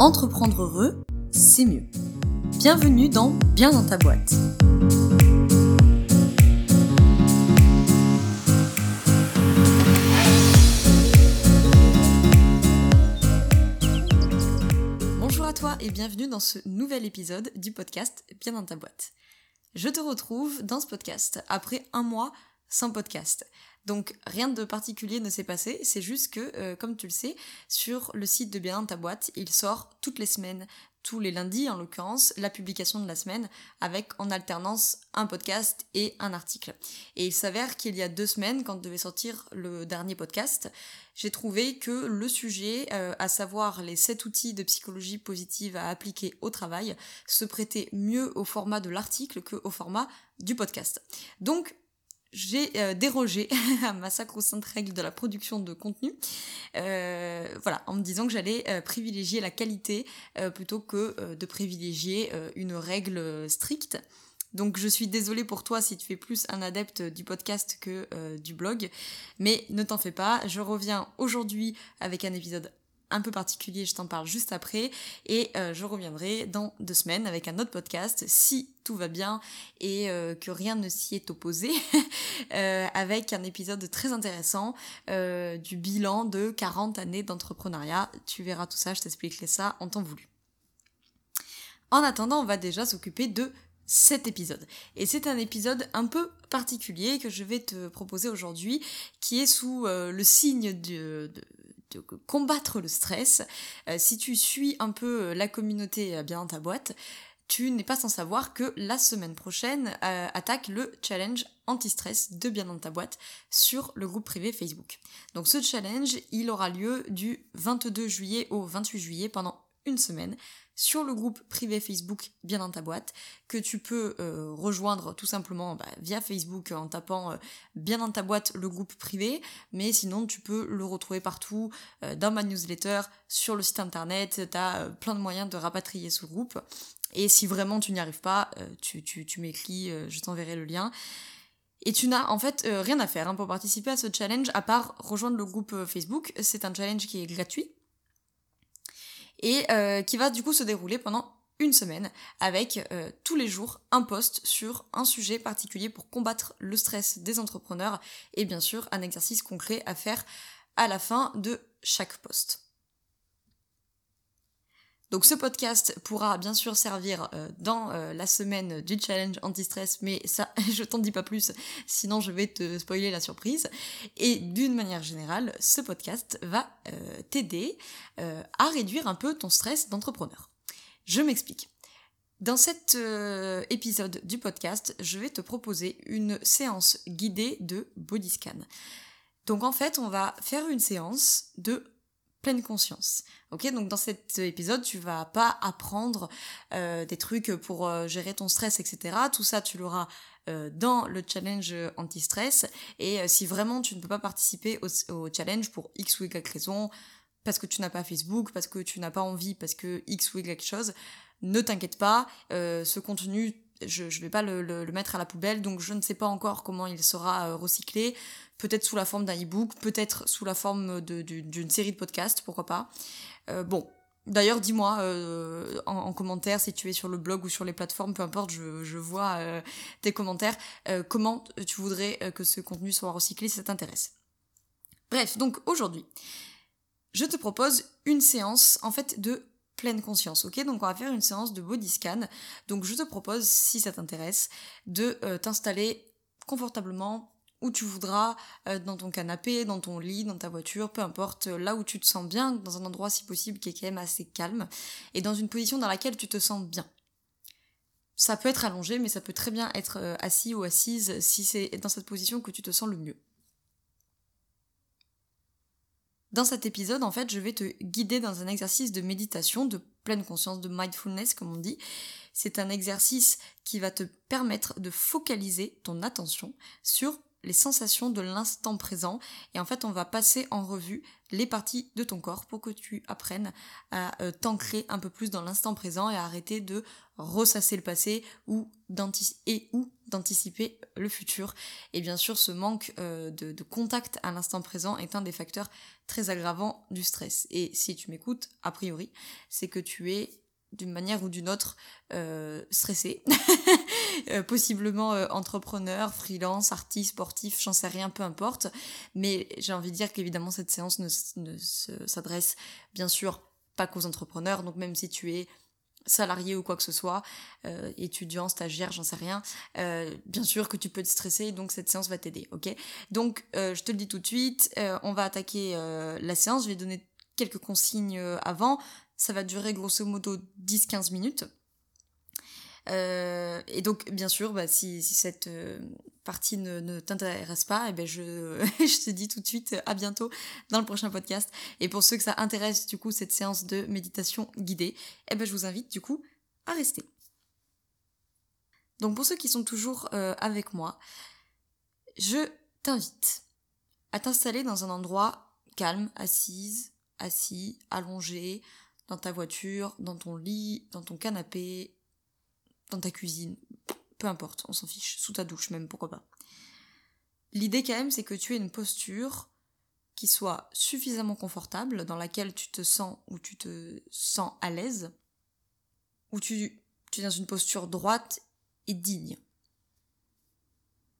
Entreprendre heureux, c'est mieux. Bienvenue dans Bien dans ta boîte. Bonjour à toi et bienvenue dans ce nouvel épisode du podcast Bien dans ta boîte. Je te retrouve dans ce podcast après un mois sans podcast. Donc rien de particulier ne s'est passé, c'est juste que, euh, comme tu le sais, sur le site de Bien ta boîte, il sort toutes les semaines, tous les lundis en l'occurrence, la publication de la semaine, avec en alternance un podcast et un article. Et il s'avère qu'il y a deux semaines, quand devait sortir le dernier podcast, j'ai trouvé que le sujet, euh, à savoir les sept outils de psychologie positive à appliquer au travail, se prêtait mieux au format de l'article que au format du podcast. Donc j'ai euh, dérogé à ma sacro-sainte règle de la production de contenu, euh, voilà, en me disant que j'allais euh, privilégier la qualité plutôt que de privilégier une règle stricte. Donc je suis désolée pour toi si tu fais plus un adepte du podcast que du blog, mais ne t'en fais pas, je reviens aujourd'hui avec un épisode un peu particulier, je t'en parle juste après, et euh, je reviendrai dans deux semaines avec un autre podcast, si tout va bien et euh, que rien ne s'y est opposé, euh, avec un épisode très intéressant du bilan de 40 années d'entrepreneuriat. Tu verras tout ça, je t'expliquerai ça en temps voulu. En attendant, on va déjà s'occuper de cet épisode. Et c'est un épisode un peu particulier que je vais te proposer aujourd'hui, qui est sous le signe de, combattre le stress. Euh, si tu suis un peu euh, la communauté euh, bien dans ta boîte, tu n'es pas sans savoir que la semaine prochaine attaque le challenge anti-stress de bien dans ta boîte sur le groupe privé Facebook. Donc ce challenge, il aura lieu du 22 juillet au 28 juillet pendant une semaine sur le groupe privé Facebook Bien dans ta boîte, que tu peux euh, rejoindre tout simplement bah, via Facebook en tapant euh, Bien dans ta boîte le groupe privé, mais sinon tu peux le retrouver partout euh, dans ma newsletter, sur le site internet, tu as plein de moyens de rapatrier ce groupe. Et si vraiment tu n'y arrives pas, tu, tu, m'écris, je t'enverrai le lien. Et tu n'as en fait rien à faire hein, pour participer à ce challenge à part rejoindre le groupe Facebook. C'est un challenge qui est gratuit et euh, qui va du coup se dérouler pendant une semaine avec euh, tous les jours un post sur un sujet particulier pour combattre le stress des entrepreneurs et bien sûr un exercice concret à faire à la fin de chaque post. Donc ce podcast pourra bien sûr servir euh, dans euh, la semaine du challenge anti-stress, mais ça, je t'en dis pas plus, sinon je vais te spoiler la surprise. Et d'une manière générale, ce podcast va euh, t'aider à réduire un peu ton stress d'entrepreneur. Je m'explique. Dans cet épisode du podcast, je vais te proposer une séance guidée de body scan. Donc en fait, on va faire une séance de pleine conscience. Ok, donc dans cet épisode, tu vas pas apprendre euh, des trucs pour euh, gérer ton stress, etc. Tout ça, tu l'auras euh, dans le challenge anti-stress. Et si vraiment tu ne peux pas participer au, challenge pour X ou Y raison, parce que tu n'as pas Facebook, parce que tu n'as pas envie, parce que X ou Y chose, ne t'inquiète pas, ce contenu je ne vais pas le, mettre à la poubelle, donc je ne sais pas encore comment il sera recyclé peut-être sous la forme d'un e-book, peut-être sous la forme d'une série de podcasts, pourquoi pas. Euh, bon, D'ailleurs, dis-moi euh, en, commentaire si tu es sur le blog ou sur les plateformes, peu importe, je, vois euh, tes commentaires, comment tu voudrais que ce contenu soit recyclé si ça t'intéresse. Bref, donc aujourd'hui, je te propose une séance en fait de pleine conscience, ok? Donc on va faire une séance de body scan. Donc je te propose, si ça t'intéresse, de t'installer confortablement où tu voudras, euh, dans ton canapé, dans ton lit, dans ta voiture, peu importe, euh, là où tu te sens bien, dans un endroit si possible qui est quand même assez calme, et dans une position dans laquelle tu te sens bien. Ça peut être allongé, mais ça peut très bien être euh, assis ou assise si c'est dans cette position que tu te sens le mieux. Dans cet épisode, en fait, je vais te guider dans un exercice de méditation, de pleine conscience, de mindfulness, comme on dit. C'est un exercice qui va te permettre de focaliser ton attention sur les sensations de l'instant présent et en fait on va passer en revue les parties de ton corps pour que tu apprennes à euh, t'ancrer un peu plus dans l'instant présent et à arrêter de ressasser le passé ou et ou d'anticiper le futur. Et bien sûr ce manque euh, de, contact à l'instant présent est un des facteurs très aggravants du stress. Et si tu m'écoutes, a priori, c'est que tu es d'une manière ou d'une autre euh, stressé, euh, possiblement euh, entrepreneur, freelance, artiste, sportif, j'en sais rien, peu importe. Mais j'ai envie de dire qu'évidemment cette séance ne, s'adresse bien sûr pas qu'aux entrepreneurs, donc même si tu es salarié ou quoi que ce soit, euh, étudiant, stagiaire, j'en sais rien, bien sûr que tu peux te stresser, donc cette séance va t'aider, ok? Donc je te le dis tout de suite, on va attaquer la séance, je vais donner quelques consignes avant, ça va durer grosso modo 10-15 minutes. Euh, et donc, bien sûr, bah, si, cette euh, partie ne, t'intéresse pas, eh ben je, te dis tout de suite à bientôt dans le prochain podcast. Et pour ceux que ça intéresse, du coup, cette séance de méditation guidée, eh ben je vous invite, du coup, à rester. Donc, pour ceux qui sont toujours euh, avec moi, je t'invite à t'installer dans un endroit calme, assise, assis, allongé, dans ta voiture, dans ton lit, dans ton canapé, dans ta cuisine, peu importe, on s'en fiche, sous ta douche même, pourquoi pas. L'idée quand même, c'est que tu aies une posture qui soit suffisamment confortable, dans laquelle tu te sens ou tu te sens à l'aise, où tu, tu es dans une posture droite et digne.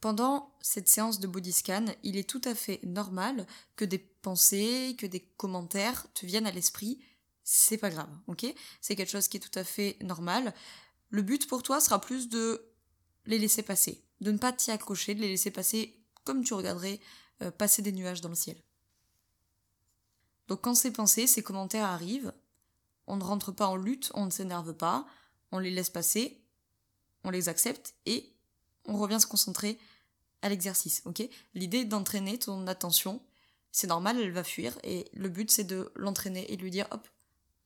Pendant cette séance de body scan, il est tout à fait normal que des pensées, que des commentaires te viennent à l'esprit c'est pas grave, ok? C'est quelque chose qui est tout à fait normal. Le but pour toi sera plus de les laisser passer, de ne pas t'y accrocher, de les laisser passer comme tu regarderais euh, passer des nuages dans le ciel. Donc quand ces pensées, ces commentaires arrivent, on ne rentre pas en lutte, on ne s'énerve pas, on les laisse passer, on les accepte et on revient se concentrer à l'exercice, ok? L'idée d'entraîner ton attention, c'est normal, elle va fuir, et le but c'est de l'entraîner et de lui dire hop,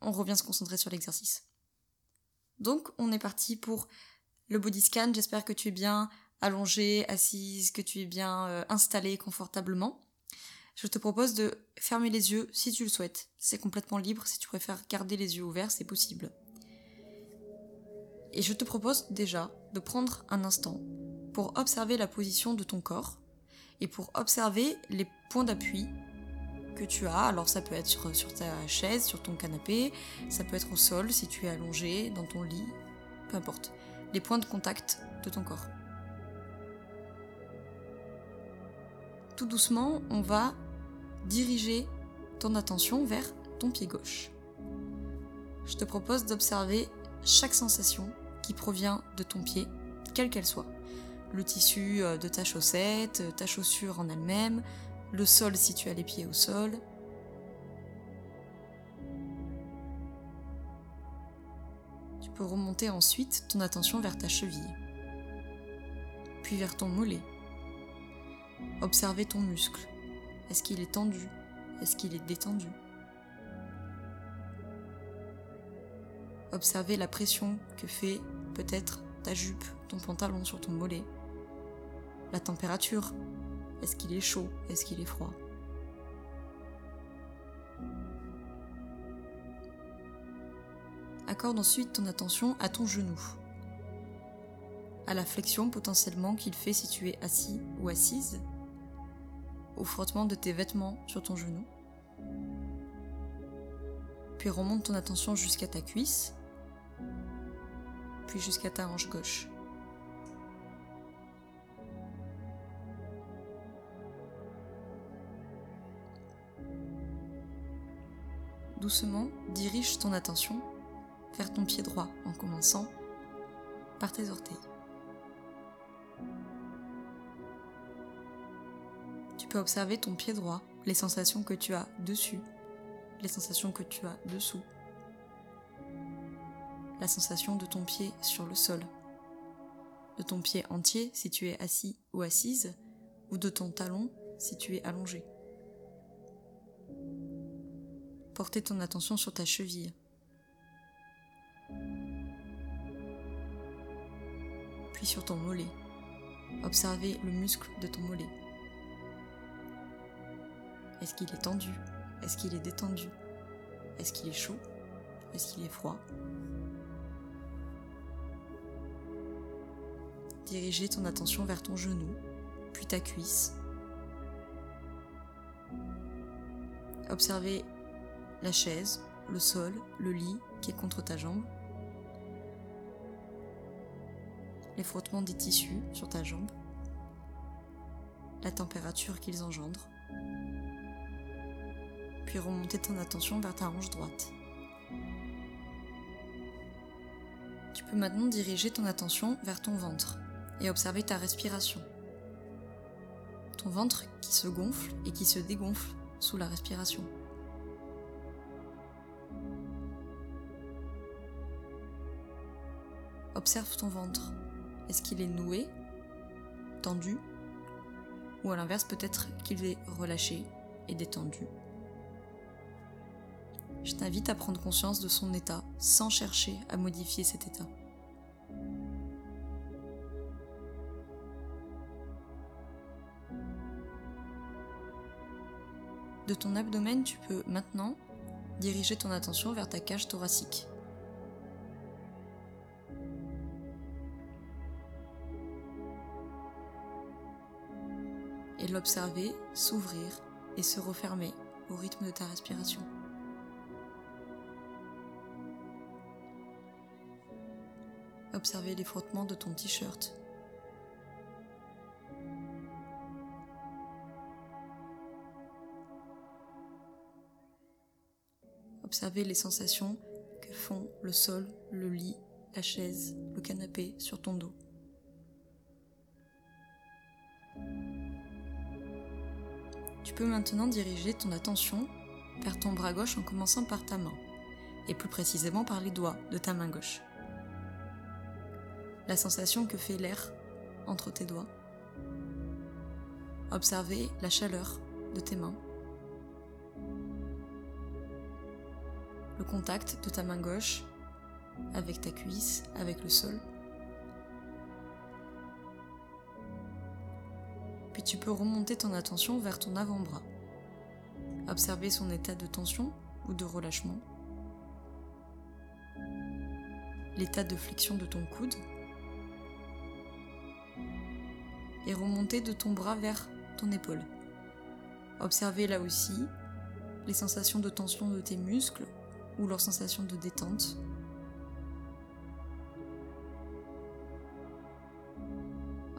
on revient se concentrer sur l'exercice. Donc on est parti pour le body scan, j'espère que tu es bien allongée, assise, que tu es bien euh, installée confortablement. Je te propose de fermer les yeux si tu le souhaites. C'est complètement libre, si tu préfères garder les yeux ouverts, c'est possible. Et je te propose déjà de prendre un instant pour observer la position de ton corps et pour observer les points d'appui que tu as. Alors ça peut être sur, ta chaise, sur ton canapé, ça peut être au sol si tu es allongé, dans ton lit, peu importe. Les points de contact de ton corps. Tout doucement, on va diriger ton attention vers ton pied gauche. Je te propose d'observer chaque sensation qui provient de ton pied, quelle qu'elle soit. Le tissu euh, de ta chaussette, ta chaussure en elle-même, le sol si tu as les pieds au sol. Tu peux remonter ensuite ton attention vers ta cheville, puis vers ton mollet. Observer ton muscle. Est-ce qu'il est tendu? Est-ce qu'il est détendu? Observer la pression que fait peut-être ta jupe, ton pantalon sur ton mollet. La température est-ce qu'il est chaud? Est-ce qu'il est froid? Accorde ensuite ton attention à ton genou, à la flexion potentiellement qu'il fait si tu es assis ou assise, au frottement de tes vêtements sur ton genou. Puis remonte ton attention jusqu'à ta cuisse, puis jusqu'à ta hanche gauche. Doucement, dirige ton attention vers ton pied droit en commençant par tes orteils. Tu peux observer ton pied droit, les sensations que tu as dessus, les sensations que tu as dessous, la sensation de ton pied sur le sol, de ton pied entier si tu es assis ou assise, ou de ton talon si tu es allongé. Porter ton attention sur ta cheville. Puis sur ton mollet, Observez le muscle de ton mollet. Est-ce qu'il est tendu? Est-ce qu'il est détendu? Est-ce qu'il est chaud? Est-ce qu'il est froid? Dirigez ton attention vers ton genou, puis ta cuisse. Observez la chaise, le sol, le lit qui est contre ta jambe. Les frottements des tissus sur ta jambe. La température qu'ils engendrent. Puis remonter ton attention vers ta hanche droite. Tu peux maintenant diriger ton attention vers ton ventre et observer ta respiration. Ton ventre qui se gonfle et qui se dégonfle sous la respiration. Observe ton ventre. Est-ce qu'il est noué, tendu, ou à l'inverse peut-être qu'il est relâché et détendu? Je t'invite à prendre conscience de son état sans chercher à modifier cet état. De ton abdomen, tu peux maintenant diriger ton attention vers ta cage thoracique. L'observer s'ouvrir et se refermer au rythme de ta respiration. Observer les frottements de ton t-shirt Observez les sensations que font le sol, le lit, la chaise, le canapé sur ton dos. Tu peux maintenant diriger ton attention vers ton bras gauche en commençant par ta main, et plus précisément par les doigts de ta main gauche. La sensation que fait l'air entre tes doigts. Observez la chaleur de tes mains le contact de ta main gauche avec ta cuisse, avec le sol. Puis tu peux remonter ton attention vers ton avant-bras. Observer son état de tension ou de relâchement. L'état de flexion de ton coude. Et remonter de ton bras vers ton épaule. Observer là aussi les sensations de tension de tes muscles ou leur sensation de détente.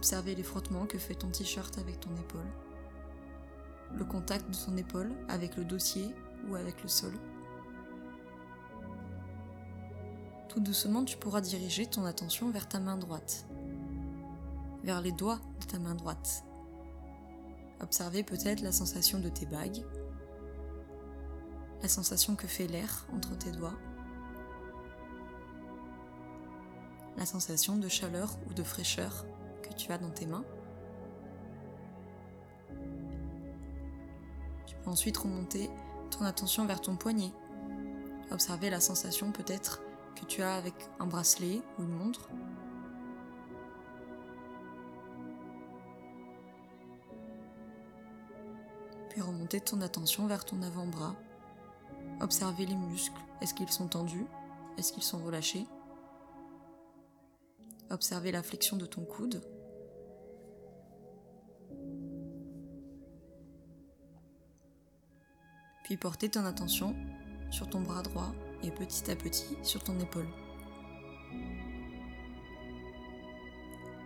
Observez les frottements que fait ton t-shirt avec ton épaule, le contact de ton épaule avec le dossier ou avec le sol. Tout doucement, tu pourras diriger ton attention vers ta main droite, vers les doigts de ta main droite. Observez peut-être la sensation de tes bagues. La sensation que fait l'air entre tes doigts, la sensation de chaleur ou de fraîcheur tu as dans tes mains. Tu peux ensuite remonter ton attention vers ton poignet, observer la sensation peut-être que tu as avec un bracelet ou une montre. Puis remonter ton attention vers ton avant-bras Observez les muscles. Est-ce qu'ils sont tendus? Est-ce qu'ils sont relâchés? Observez la flexion de ton coude. Puis portez ton attention sur ton bras droit et petit à petit sur ton épaule.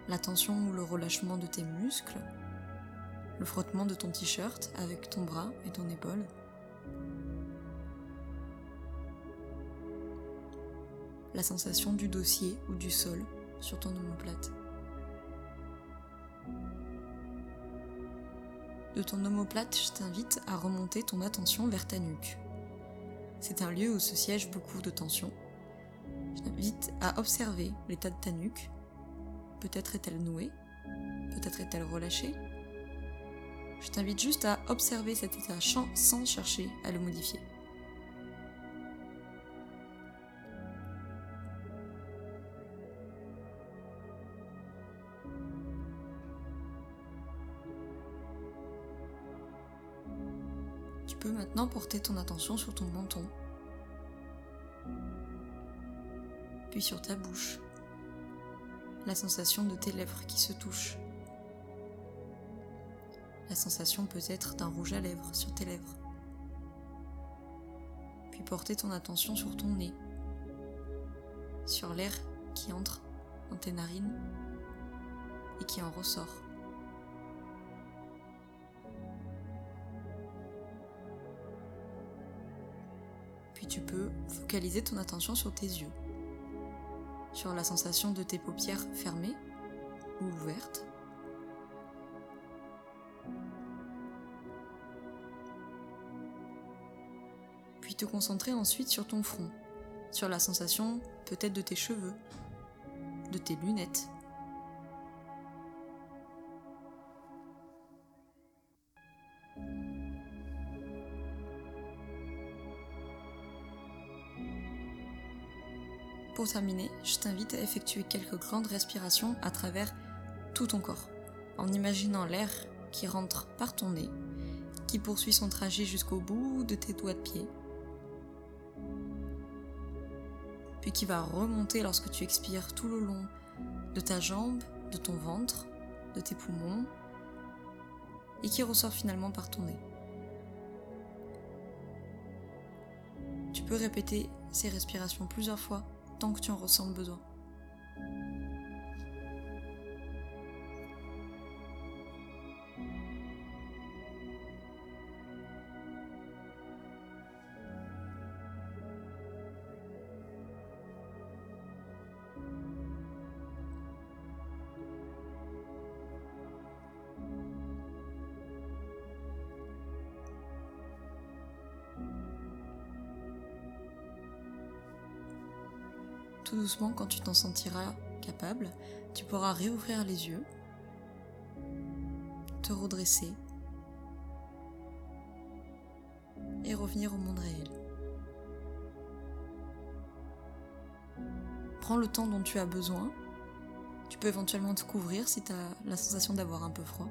La tension ou le relâchement de tes muscles, le frottement de ton t-shirt avec ton bras et ton épaule. la sensation du dossier ou du sol sur ton omoplate. De ton omoplate, je t'invite à remonter ton attention vers ta nuque. C'est un lieu où se siège beaucoup de tension. Je t'invite à observer l'état de ta nuque. Peut-être est-elle nouée, peut-être est-elle relâchée. Je t'invite juste à observer cet état sans chercher à le modifier. Tu peux maintenant porter ton attention sur ton menton, puis sur ta bouche, la sensation de tes lèvres qui se touchent, la sensation peut-être d'un rouge à lèvres sur tes lèvres, puis porter ton attention sur ton nez, sur l'air qui entre dans tes narines et qui en ressort. Tu peux focaliser ton attention sur tes yeux, sur la sensation de tes paupières fermées ou ouvertes. Puis te concentrer ensuite sur ton front, sur la sensation peut-être de tes cheveux, de tes lunettes. Pour terminer, je t'invite à effectuer quelques grandes respirations à travers tout ton corps, en imaginant l'air qui rentre par ton nez, qui poursuit son trajet jusqu'au bout de tes doigts de pied, puis qui va remonter lorsque tu expires tout le long de ta jambe, de ton ventre, de tes poumons, et qui ressort finalement par ton nez. Tu peux répéter ces respirations plusieurs fois tant que tu en ressens le besoin. Tout doucement, quand tu t'en sentiras capable, tu pourras réouvrir les yeux, te redresser et revenir au monde réel. Prends le temps dont tu as besoin. Tu peux éventuellement te couvrir si tu as la sensation d'avoir un peu froid.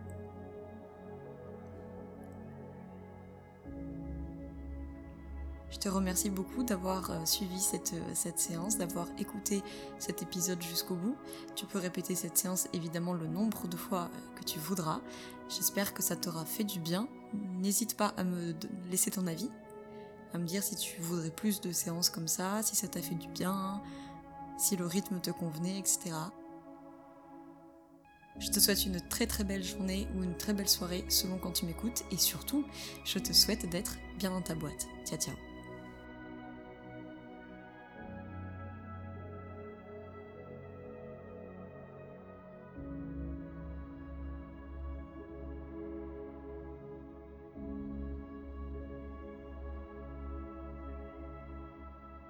Te remercie beaucoup d'avoir euh, suivi cette, euh, cette séance, d'avoir écouté cet épisode jusqu'au bout. Tu peux répéter cette séance évidemment le nombre de fois euh, que tu voudras. J'espère que ça t'aura fait du bien. N'hésite pas à me laisser ton avis, à me dire si tu voudrais plus de séances comme ça, si ça t'a fait du bien, si le rythme te convenait, etc. Je te souhaite une très très belle journée ou une très belle soirée selon quand tu m'écoutes et surtout, je te souhaite d'être bien dans ta boîte. Ciao ciao